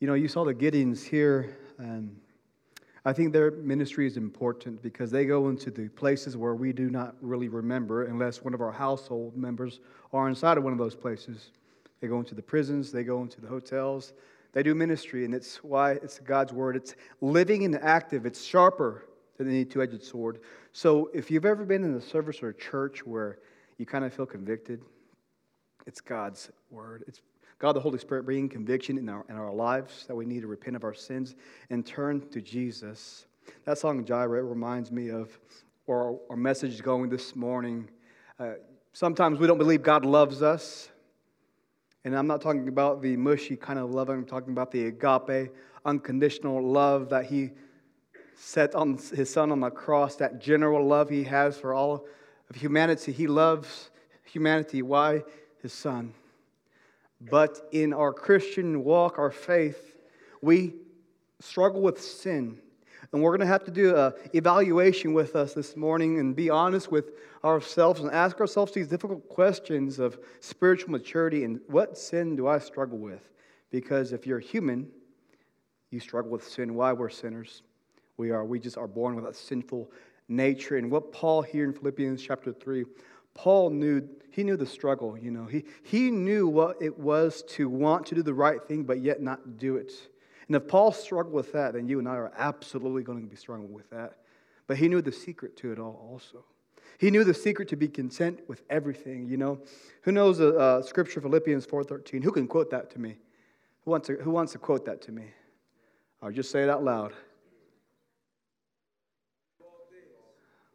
You know, you saw the Gideons here. Um, I think their ministry is important because they go into the places where we do not really remember unless one of our household members are inside of one of those places. They go into the prisons, they go into the hotels, they do ministry, and it's why it's God's word. It's living and active, it's sharper than any two edged sword. So if you've ever been in a service or a church where you kind of feel convicted, it's God's word. It's God, the Holy Spirit, bringing conviction in our, in our lives that we need to repent of our sins and turn to Jesus. That song, Jireh, reminds me of our, our message going this morning. Uh, sometimes we don't believe God loves us. And I'm not talking about the mushy kind of love, I'm talking about the agape, unconditional love that He set on His Son on the cross, that general love He has for all of humanity. He loves humanity. Why? His Son. But in our Christian walk, our faith, we struggle with sin. And we're going to have to do an evaluation with us this morning and be honest with ourselves and ask ourselves these difficult questions of spiritual maturity and what sin do I struggle with? Because if you're human, you struggle with sin. Why? We're sinners. We are. We just are born with a sinful nature. And what Paul here in Philippians chapter 3 Paul knew, he knew the struggle, you know. He, he knew what it was to want to do the right thing, but yet not do it. And if Paul struggled with that, then you and I are absolutely going to be struggling with that. But he knew the secret to it all also. He knew the secret to be content with everything, you know. Who knows the uh, scripture Philippians 4.13? Who can quote that to me? Who wants to, who wants to quote that to me? I'll just say it out loud.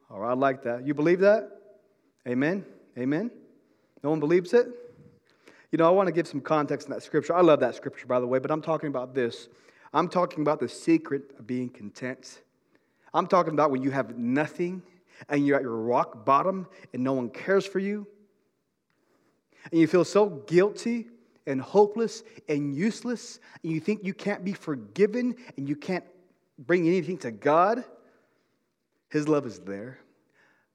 All right, I like that. You believe that? Amen? Amen? No one believes it? You know, I want to give some context in that scripture. I love that scripture, by the way, but I'm talking about this. I'm talking about the secret of being content. I'm talking about when you have nothing and you're at your rock bottom and no one cares for you, and you feel so guilty and hopeless and useless, and you think you can't be forgiven and you can't bring anything to God. His love is there.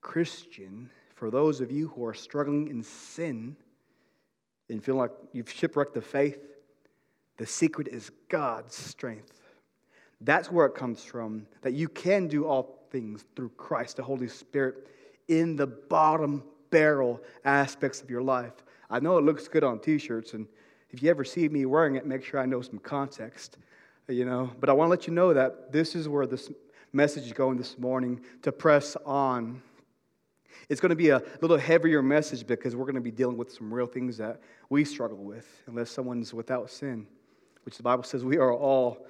Christian, for those of you who are struggling in sin and feel like you've shipwrecked the faith, the secret is God's strength. That's where it comes from, that you can do all things through Christ, the Holy Spirit, in the bottom barrel aspects of your life. I know it looks good on t shirts, and if you ever see me wearing it, make sure I know some context, you know. But I want to let you know that this is where this message is going this morning to press on it's going to be a little heavier message because we're going to be dealing with some real things that we struggle with unless someone's without sin, which the Bible says we are all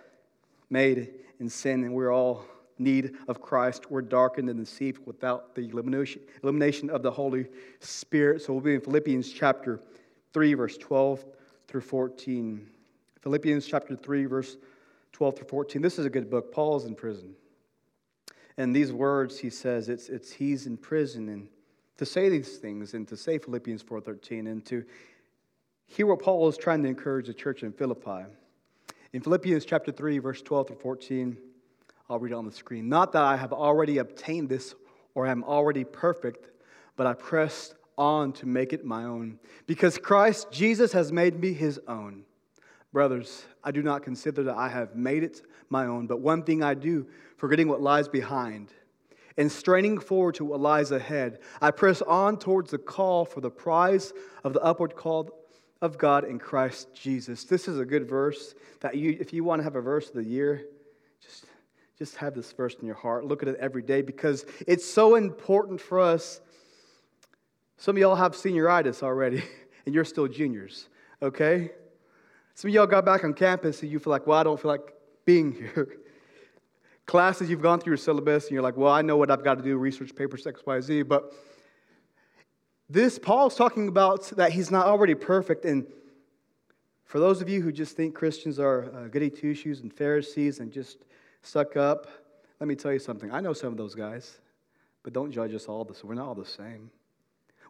made in sin and we're all need of Christ. We're darkened and deceived without the illumination of the Holy Spirit. So we'll be in Philippians chapter 3, verse 12 through 14. Philippians chapter 3, verse 12 through 14. This is a good book. Paul's in prison. And these words, he says, it's, it's he's in prison. And to say these things and to say Philippians 4.13 and to hear what Paul is trying to encourage the church in Philippi. In Philippians chapter 3, verse 12 to 14, I'll read it on the screen. Not that I have already obtained this or am already perfect, but I pressed on to make it my own, because Christ Jesus has made me his own. Brothers, I do not consider that I have made it my own, but one thing I do, forgetting what lies behind and straining forward to what lies ahead, I press on towards the call for the prize of the upward call of God in Christ Jesus. This is a good verse that you, if you want to have a verse of the year, just, just have this verse in your heart. Look at it every day because it's so important for us. Some of y'all have senioritis already, and you're still juniors, okay? Some of y'all got back on campus and you feel like, well, I don't feel like being here. Classes, you've gone through your syllabus and you're like, well, I know what I've got to do, research papers, X, Y, Z. But this, Paul's talking about that he's not already perfect. And for those of you who just think Christians are uh, goody two shoes and Pharisees and just stuck up, let me tell you something. I know some of those guys, but don't judge us all. This, we're not all the same.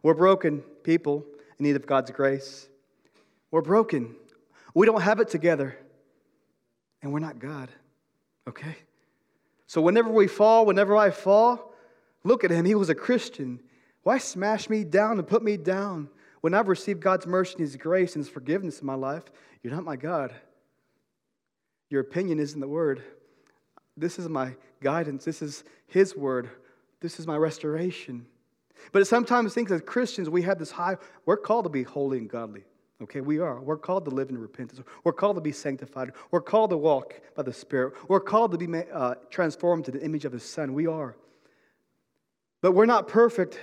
We're broken people in need of God's grace. We're broken. We don't have it together, and we're not God, okay? So whenever we fall, whenever I fall, look at him. He was a Christian. Why smash me down and put me down when I've received God's mercy and His grace and His forgiveness in my life? You're not my God. Your opinion isn't the word. This is my guidance. This is His word. This is my restoration. But sometimes things as Christians, we have this high, we're called to be holy and godly. Okay, we are. We're called to live in repentance. We're called to be sanctified. We're called to walk by the Spirit. We're called to be uh, transformed to the image of His Son. We are. But we're not perfect.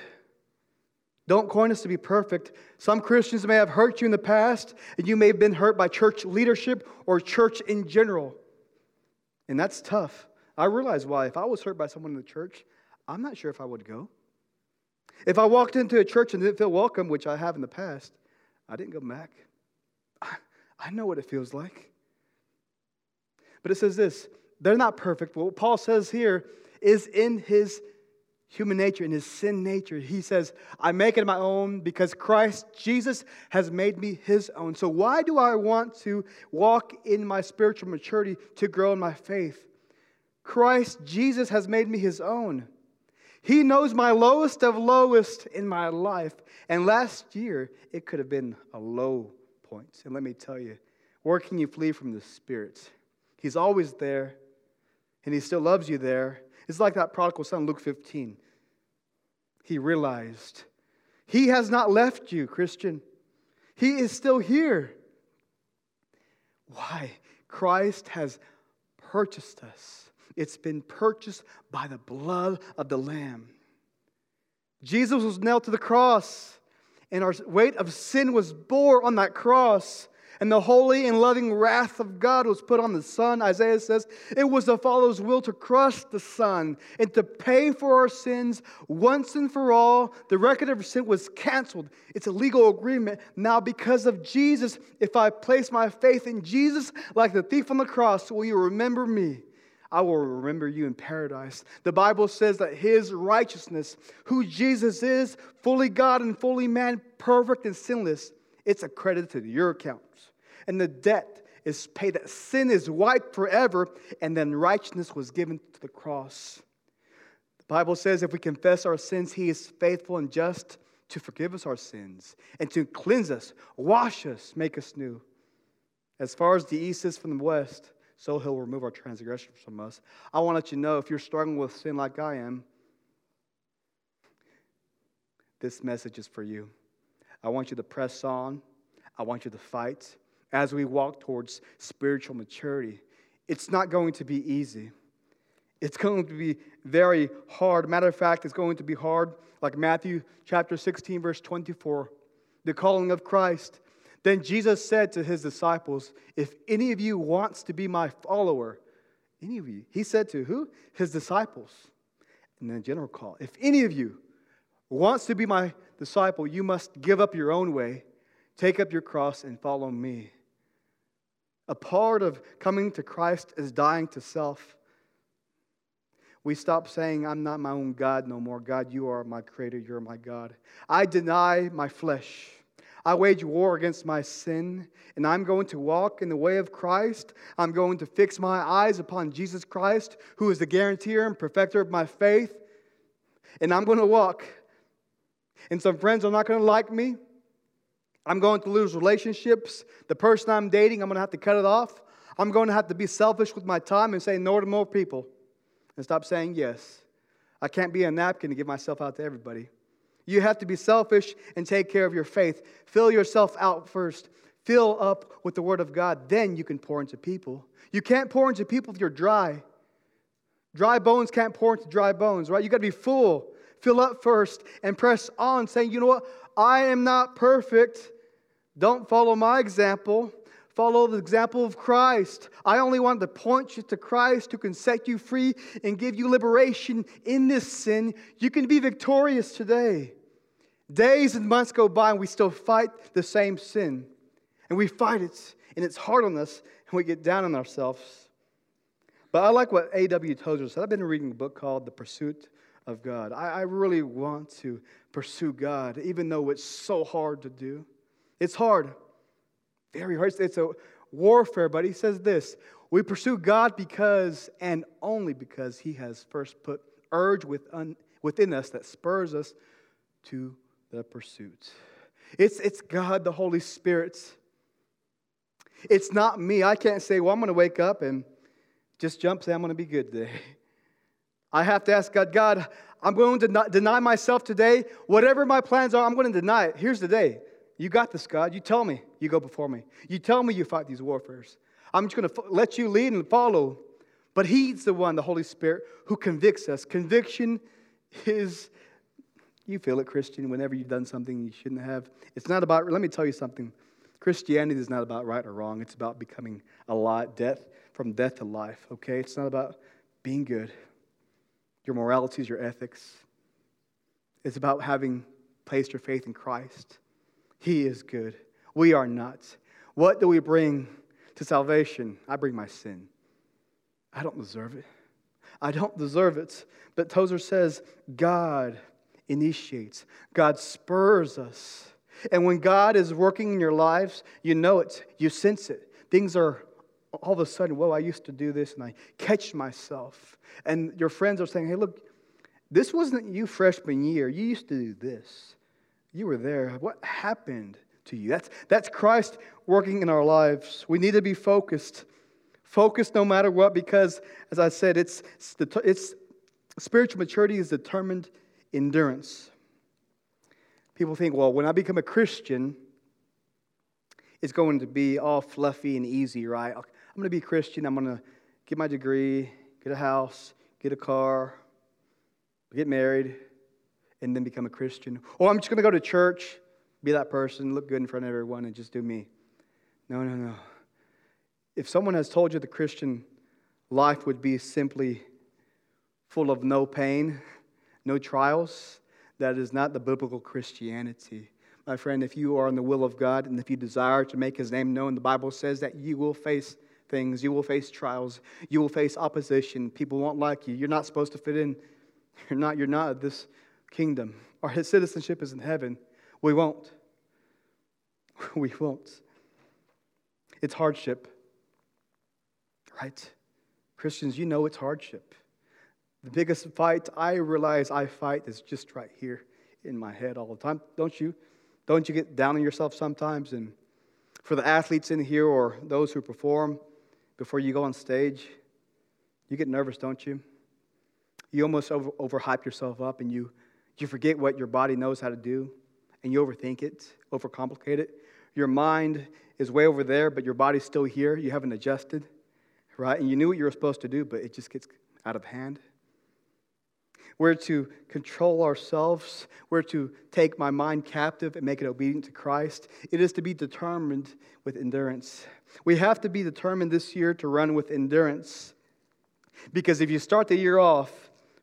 Don't coin us to be perfect. Some Christians may have hurt you in the past, and you may have been hurt by church leadership or church in general. And that's tough. I realize why. If I was hurt by someone in the church, I'm not sure if I would go. If I walked into a church and didn't feel welcome, which I have in the past, I didn't go back. I, I know what it feels like. But it says this they're not perfect. What Paul says here is in his human nature, in his sin nature. He says, I make it my own because Christ Jesus has made me his own. So, why do I want to walk in my spiritual maturity to grow in my faith? Christ Jesus has made me his own. He knows my lowest of lowest in my life. And last year, it could have been a low point. And let me tell you, where can you flee from the Spirit? He's always there, and He still loves you there. It's like that prodigal son, Luke 15. He realized He has not left you, Christian. He is still here. Why? Christ has purchased us. It's been purchased by the blood of the Lamb. Jesus was nailed to the cross, and our weight of sin was bore on that cross. And the holy and loving wrath of God was put on the Son. Isaiah says it was the Father's will to crush the Son and to pay for our sins once and for all. The record of sin was canceled. It's a legal agreement. Now, because of Jesus, if I place my faith in Jesus like the thief on the cross, will you remember me? I will remember you in paradise. The Bible says that his righteousness, who Jesus is, fully God and fully man, perfect and sinless, it's accredited to your accounts. And the debt is paid, that sin is wiped forever, and then righteousness was given to the cross. The Bible says if we confess our sins, he is faithful and just to forgive us our sins and to cleanse us, wash us, make us new. As far as the east is from the west, so he'll remove our transgressions from us. I want to let you know if you're struggling with sin like I am, this message is for you. I want you to press on. I want you to fight as we walk towards spiritual maturity. It's not going to be easy. It's going to be very hard. Matter of fact, it's going to be hard, like Matthew chapter 16, verse 24. The calling of Christ then Jesus said to his disciples, If any of you wants to be my follower, any of you, he said to who? His disciples. And then general call. If any of you wants to be my disciple, you must give up your own way, take up your cross, and follow me. A part of coming to Christ is dying to self. We stop saying, I'm not my own God no more. God, you are my creator, you're my God. I deny my flesh. I wage war against my sin, and I'm going to walk in the way of Christ. I'm going to fix my eyes upon Jesus Christ, who is the guarantor and perfecter of my faith. And I'm going to walk. And some friends are not going to like me. I'm going to lose relationships. The person I'm dating, I'm going to have to cut it off. I'm going to have to be selfish with my time and say no to more people and stop saying yes. I can't be a napkin to give myself out to everybody. You have to be selfish and take care of your faith. Fill yourself out first. Fill up with the Word of God. Then you can pour into people. You can't pour into people if you're dry. Dry bones can't pour into dry bones, right? You got to be full. Fill up first and press on, saying, you know what? I am not perfect. Don't follow my example. Follow the example of Christ. I only want to point you to Christ who can set you free and give you liberation in this sin. You can be victorious today. Days and months go by and we still fight the same sin. And we fight it, and it's hard on us, and we get down on ourselves. But I like what A.W. Tozer said. I've been reading a book called The Pursuit of God. I, I really want to pursue God, even though it's so hard to do. It's hard, very hard. It's a warfare, but he says this We pursue God because and only because he has first put urge within us that spurs us to the pursuit. It's, it's God, the Holy Spirit. It's not me. I can't say, well, I'm going to wake up and just jump, say, I'm going to be good today. I have to ask God, God, I'm going to deny myself today. Whatever my plans are, I'm going to deny it. Here's the day. You got this, God. You tell me. You go before me. You tell me you fight these warfares. I'm just going to let you lead and follow. But He's the one, the Holy Spirit, who convicts us. Conviction is, you feel it, Christian, whenever you've done something you shouldn't have. It's not about, let me tell you something. Christianity is not about right or wrong. It's about becoming alive, death, from death to life, okay? It's not about being good. Your moralities, your ethics. It's about having placed your faith in Christ. He is good. We are not. What do we bring to salvation? I bring my sin. I don't deserve it. I don't deserve it. But Tozer says God initiates, God spurs us. And when God is working in your lives, you know it, you sense it. Things are all of a sudden, whoa, I used to do this, and I catch myself. And your friends are saying, hey, look, this wasn't you freshman year. You used to do this. You were there. What happened to you? That's, that's Christ working in our lives. We need to be focused. Focused no matter what, because as I said, it's, it's, it's spiritual maturity is determined endurance. People think, well, when I become a Christian, it's going to be all fluffy and easy, right? I'm going to be a Christian. I'm going to get my degree, get a house, get a car, get married, and then become a Christian. Or I'm just going to go to church, be that person, look good in front of everyone, and just do me. No, no, no. If someone has told you the Christian life would be simply full of no pain, no trials, that is not the biblical Christianity. My friend, if you are in the will of God and if you desire to make his name known, the Bible says that you will face things, you will face trials, you will face opposition. People won't like you. You're not supposed to fit in. You're not, you're not this kingdom. Our citizenship is in heaven. We won't. We won't. It's hardship. Right? Christians, you know it's hardship. The biggest fight I realize I fight is just right here in my head all the time. Don't you? Don't you get down on yourself sometimes? And for the athletes in here or those who perform before you go on stage, you get nervous, don't you? You almost over, overhype yourself up and you, you forget what your body knows how to do and you overthink it, overcomplicate it. Your mind is way over there, but your body's still here. You haven't adjusted, right? And you knew what you were supposed to do, but it just gets out of hand. We're to control ourselves. We're to take my mind captive and make it obedient to Christ. It is to be determined with endurance. We have to be determined this year to run with endurance. Because if you start the year off,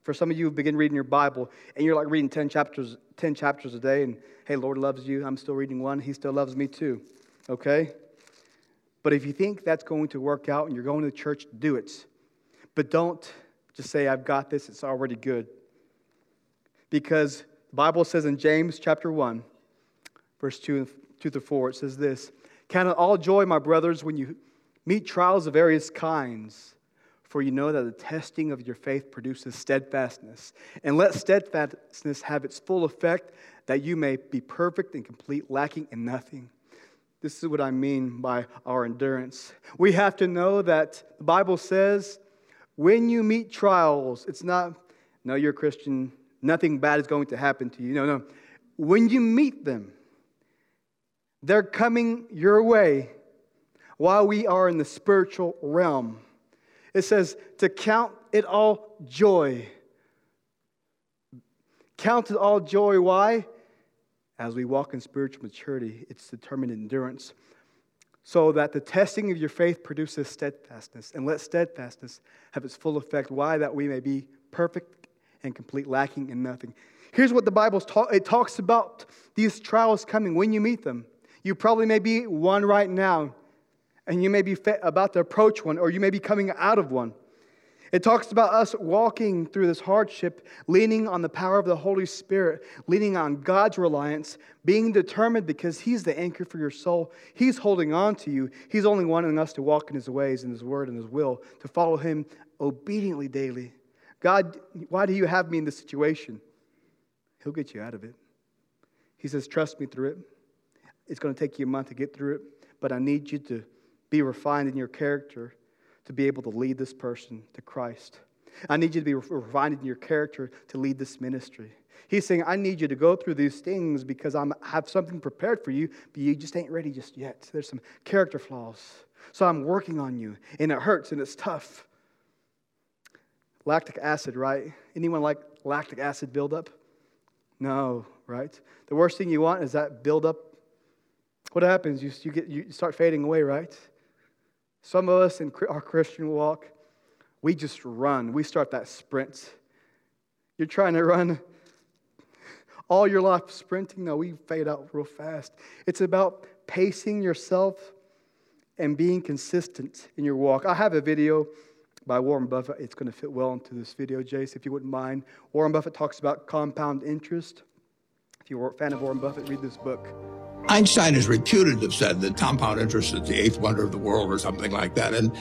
for some of you who begin reading your Bible and you're like reading 10 chapters, 10 chapters a day, and hey, Lord loves you, I'm still reading one, He still loves me too. Okay? But if you think that's going to work out and you're going to the church, do it. But don't just say, I've got this, it's already good because the Bible says in James chapter 1, verse 2, 2 through 4, it says this Count it all joy, my brothers, when you meet trials of various kinds, for you know that the testing of your faith produces steadfastness. And let steadfastness have its full effect, that you may be perfect and complete, lacking in nothing. This is what I mean by our endurance. We have to know that the Bible says when you meet trials, it's not, no, you're a Christian, nothing bad is going to happen to you. No, no. When you meet them, they're coming your way while we are in the spiritual realm. It says to count it all joy. Count it all joy. Why? As we walk in spiritual maturity, it's determined endurance. So that the testing of your faith produces steadfastness, and let steadfastness have its full effect. Why? That we may be perfect and complete, lacking in nothing. Here's what the Bible talk, it talks about these trials coming when you meet them. You probably may be one right now, and you may be about to approach one, or you may be coming out of one. It talks about us walking through this hardship, leaning on the power of the Holy Spirit, leaning on God's reliance, being determined because He's the anchor for your soul. He's holding on to you. He's only wanting us to walk in His ways, in His word, and His will, to follow Him obediently daily. God, why do you have me in this situation? He'll get you out of it. He says, Trust me through it. It's going to take you a month to get through it, but I need you to be refined in your character to be able to lead this person to Christ. I need you to be refined in your character to lead this ministry. He's saying, I need you to go through these things because I have something prepared for you, but you just ain't ready just yet. There's some character flaws. So I'm working on you, and it hurts and it's tough. Lactic acid, right? Anyone like lactic acid buildup? No, right? The worst thing you want is that buildup. What happens? You, you, get, you start fading away, right? Some of us in our Christian walk, we just run. We start that sprint. You're trying to run all your life sprinting. No, we fade out real fast. It's about pacing yourself and being consistent in your walk. I have a video by Warren Buffett. It's going to fit well into this video, Jace, if you wouldn't mind. Warren Buffett talks about compound interest. If you're a fan of Warren Buffett, read this book. Einstein is reputed to have said that compound interest is the eighth wonder of the world or something like that. And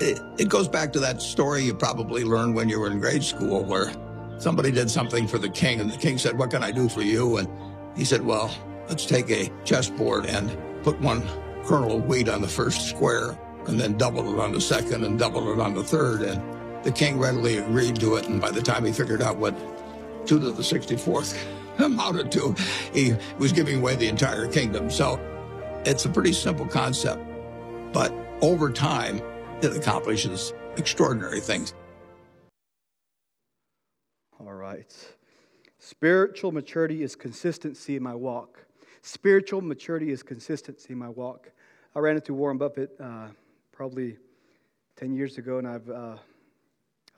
it, it goes back to that story you probably learned when you were in grade school where somebody did something for the king and the king said, What can I do for you? And he said, Well, let's take a chessboard and put one kernel of wheat on the first square and then double it on the second and double it on the third. And the king readily agreed to it. And by the time he figured out what two to the 64th amounted to, he was giving away the entire kingdom. So it's a pretty simple concept. But over time, it accomplishes extraordinary things. All right. Spiritual maturity is consistency in my walk. Spiritual maturity is consistency in my walk. I ran into Warren Buffett uh, probably 10 years ago, and I've, uh,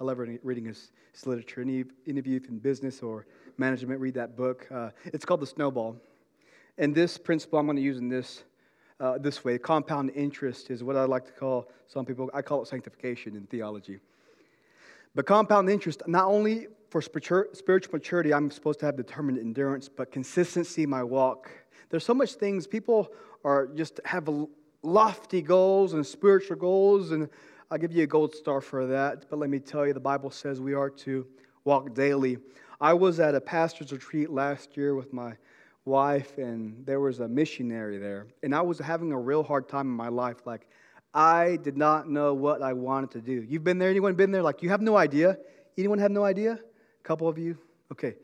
I love reading his, his literature. Any, any of you in business or management, read that book. Uh, it's called The Snowball. And this principle I'm going to use in this, uh, this way compound interest is what I like to call, some people, I call it sanctification in theology. But compound interest, not only for spiritual maturity, I'm supposed to have determined endurance, but consistency in my walk. There's so much things people are just have a lofty goals and spiritual goals, and I'll give you a gold star for that. But let me tell you, the Bible says we are to walk daily. I was at a pastor's retreat last year with my wife, and there was a missionary there, and I was having a real hard time in my life. Like, I did not know what I wanted to do. You've been there? Anyone been there? Like, you have no idea? Anyone have no idea? A couple of you? Okay.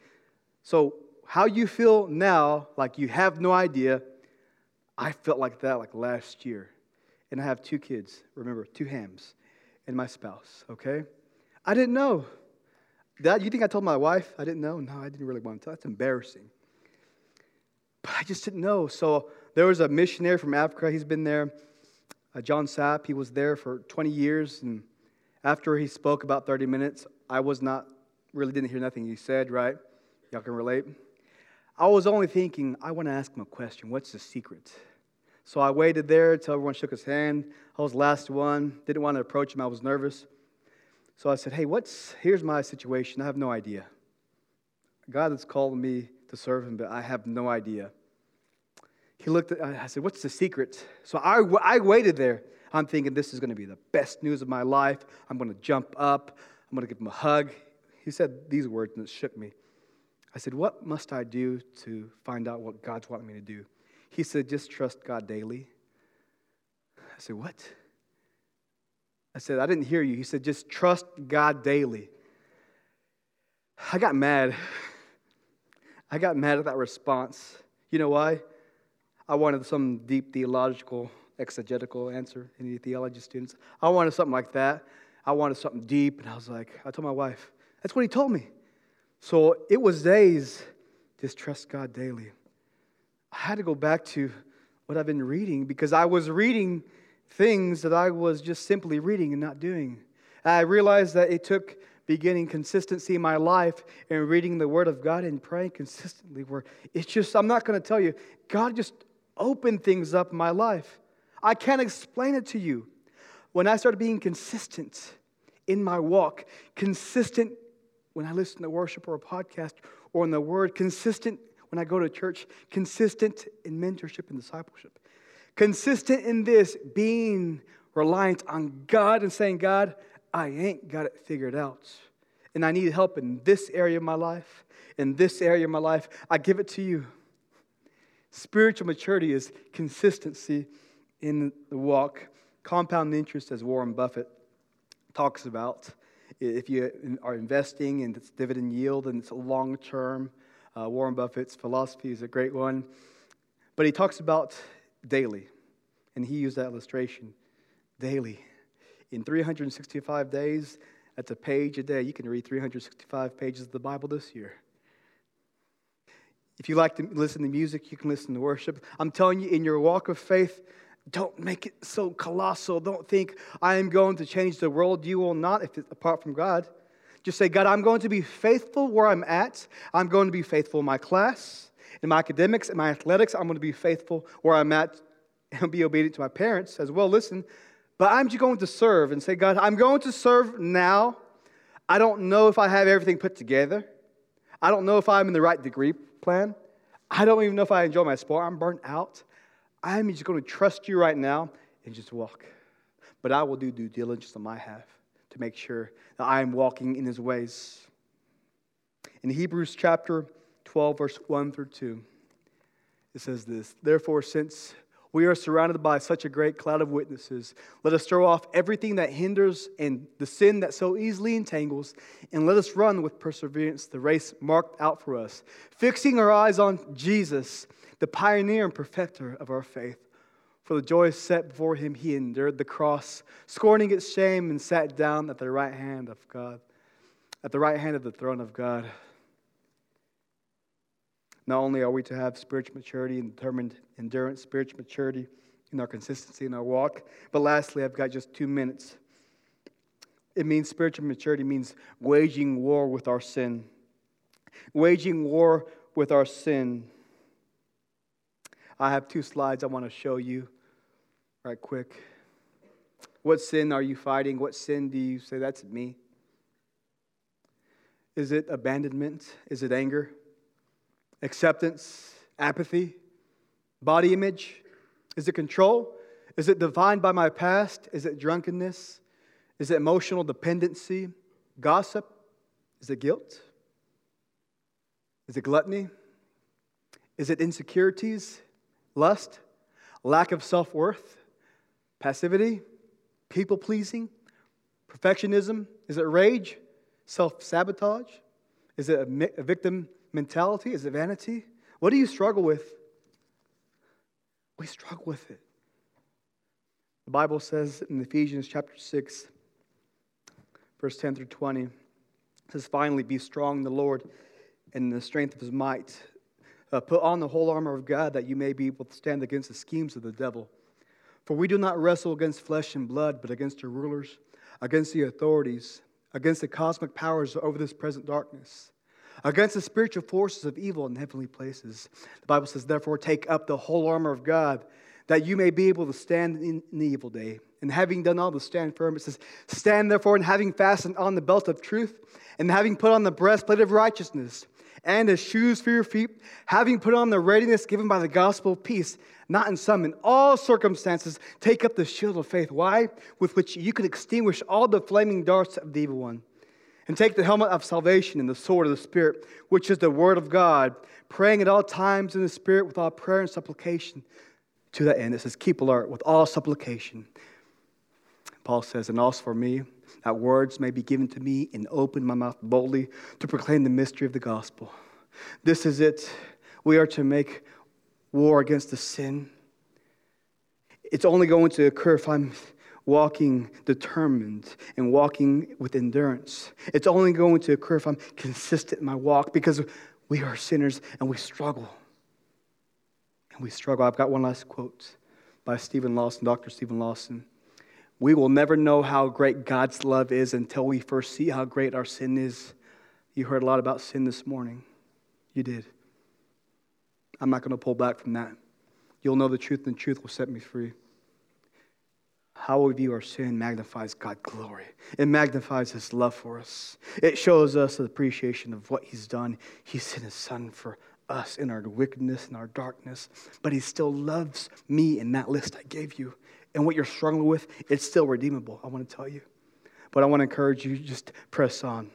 So, how you feel now, like you have no idea, I felt like that like last year. And I have two kids, remember, two hams, and my spouse, okay? I didn't know. That, you think I told my wife I didn't know? No, I didn't really want to tell. That's embarrassing. But I just didn't know. So there was a missionary from Africa. He's been there, uh, John Sapp. He was there for 20 years. And after he spoke about 30 minutes, I was not, really didn't hear nothing he said, right? Y'all can relate? I was only thinking, I want to ask him a question. What's the secret? So I waited there until everyone shook his hand. I was the last one. Didn't want to approach him. I was nervous. So I said, Hey, what's here's my situation. I have no idea. God has called me to serve him, but I have no idea. He looked at I said, What's the secret? So I, I waited there. I'm thinking this is going to be the best news of my life. I'm going to jump up. I'm going to give him a hug. He said these words and it shook me. I said, What must I do to find out what God's wanting me to do? He said, Just trust God daily. I said, What? I said, I didn't hear you. He said, Just trust God daily. I got mad. I got mad at that response. You know why? I wanted some deep theological, exegetical answer. Any theology students? I wanted something like that. I wanted something deep. And I was like, I told my wife, that's what he told me. So it was days, just trust God daily. I had to go back to what I've been reading because I was reading things that I was just simply reading and not doing. I realized that it took beginning consistency in my life and reading the Word of God and praying consistently, where it's just, I'm not going to tell you, God just opened things up in my life. I can't explain it to you. When I started being consistent in my walk, consistent when I listen to worship or a podcast or in the Word, consistent when I go to church, consistent in mentorship and discipleship, consistent in this, being reliant on God and saying, God, I ain't got it figured out. And I need help in this area of my life, in this area of my life. I give it to you. Spiritual maturity is consistency in the walk. Compound interest, as Warren Buffett talks about, if you are investing in its dividend yield and it's long term, uh, Warren Buffett's philosophy is a great one. But he talks about daily, and he used that illustration daily. In 365 days, that's a page a day. You can read 365 pages of the Bible this year. If you like to listen to music, you can listen to worship. I'm telling you, in your walk of faith, don't make it so colossal. Don't think, I am going to change the world. You will not if it's apart from God. Just say, God, I'm going to be faithful where I'm at. I'm going to be faithful in my class, in my academics, in my athletics. I'm going to be faithful where I'm at and be obedient to my parents as well. Listen, but I'm just going to serve and say, God, I'm going to serve now. I don't know if I have everything put together. I don't know if I'm in the right degree plan. I don't even know if I enjoy my sport. I'm burnt out. I'm just going to trust you right now and just walk. But I will do due diligence on my half to make sure that I am walking in his ways. In Hebrews chapter 12, verse 1 through 2, it says this Therefore, since we are surrounded by such a great cloud of witnesses. Let us throw off everything that hinders and the sin that so easily entangles, and let us run with perseverance the race marked out for us, fixing our eyes on Jesus, the pioneer and perfecter of our faith. For the joy set before him, he endured the cross, scorning its shame, and sat down at the right hand of God, at the right hand of the throne of God. Not only are we to have spiritual maturity and determined endurance, spiritual maturity in our consistency in our walk, but lastly, I've got just two minutes. It means spiritual maturity means waging war with our sin. Waging war with our sin. I have two slides I want to show you right quick. What sin are you fighting? What sin do you say, that's me? Is it abandonment? Is it anger? Acceptance? Apathy? Body image? Is it control? Is it defined by my past? Is it drunkenness? Is it emotional dependency? Gossip? Is it guilt? Is it gluttony? Is it insecurities? Lust, lack of self worth, passivity, people pleasing, perfectionism? Is it rage, self sabotage? Is it a, victim mentality? Is it vanity? What do you struggle with? We struggle with it. The Bible says in Ephesians chapter 6, verse 10 through 20, it says, Finally, be strong in the Lord and in the strength of his might. Uh, put on the whole armor of God that you may be able to stand against the schemes of the devil. For we do not wrestle against flesh and blood, but against the rulers, against the authorities, against the cosmic powers over this present darkness, against the spiritual forces of evil in heavenly places. The Bible says, Therefore, take up the whole armor of God, that you may be able to stand in, the evil day. And having done all to stand firm, it says, Stand therefore, and having fastened on the belt of truth, and having put on the breastplate of righteousness and as shoes for your feet, having put on the readiness given by the gospel of peace, not in some, in all circumstances, take up the shield of faith. Why? With which you can extinguish all the flaming darts of the evil one. And take the helmet of salvation and the sword of the Spirit, which is the word of God, praying at all times in the Spirit with all prayer and supplication. To that end, it says, Keep alert with all supplication. Paul says, And also for me, that words may be given to me and open my mouth boldly to proclaim the mystery of the gospel. This is it. We are to make war against the sin. It's only going to occur if I'm walking determined and walking with endurance. It's only going to occur if I'm consistent in my walk because we are sinners and we struggle. And we struggle. I've got one last quote by Steven Lawson, Dr. Steven Lawson. We will never know how great God's love is until we first see how great our sin is. You heard a lot about sin this morning. You did. I'm not going to pull back from that. You'll know the truth, and the truth will set me free. How we view our sin magnifies God's glory. It magnifies His love for us. It shows us the appreciation of what He's done. He sent His Son for us in our wickedness and our darkness, but He still loves me in that list I gave you and what you're struggling with, it's still redeemable, I want to tell you. But I want to encourage you just press on.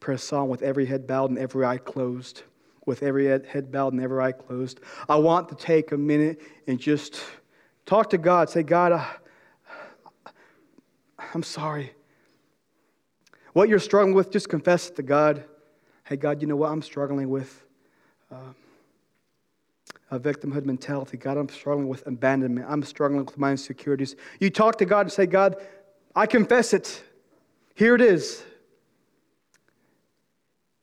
Press on with every head bowed and every eye closed. With every head bowed and every eye closed. I want to take a minute and just talk to God. Say, God, I'm sorry. What you're struggling with, just confess it to God. Hey, God, you know what I'm struggling with? Uh, a victimhood mentality. God, I'm struggling with abandonment. I'm struggling with my insecurities. You talk to God and say, God, I confess it. Here it is.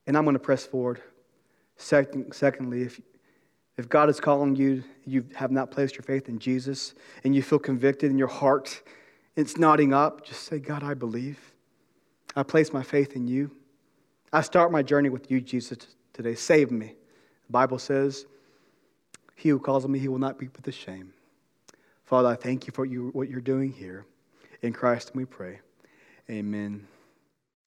And I'm going to press forward. Second, secondly, if, if God is calling you, you have not placed your faith in Jesus, and you feel convicted in your heart, it's nodding up, just say, God, I believe. I place my faith in you. I start my journey with you, Jesus, today. Save me. The Bible says, He who calls on me, he will not be put to shame. Father, I thank you for you, what you're doing here. In Christ we pray. Amen.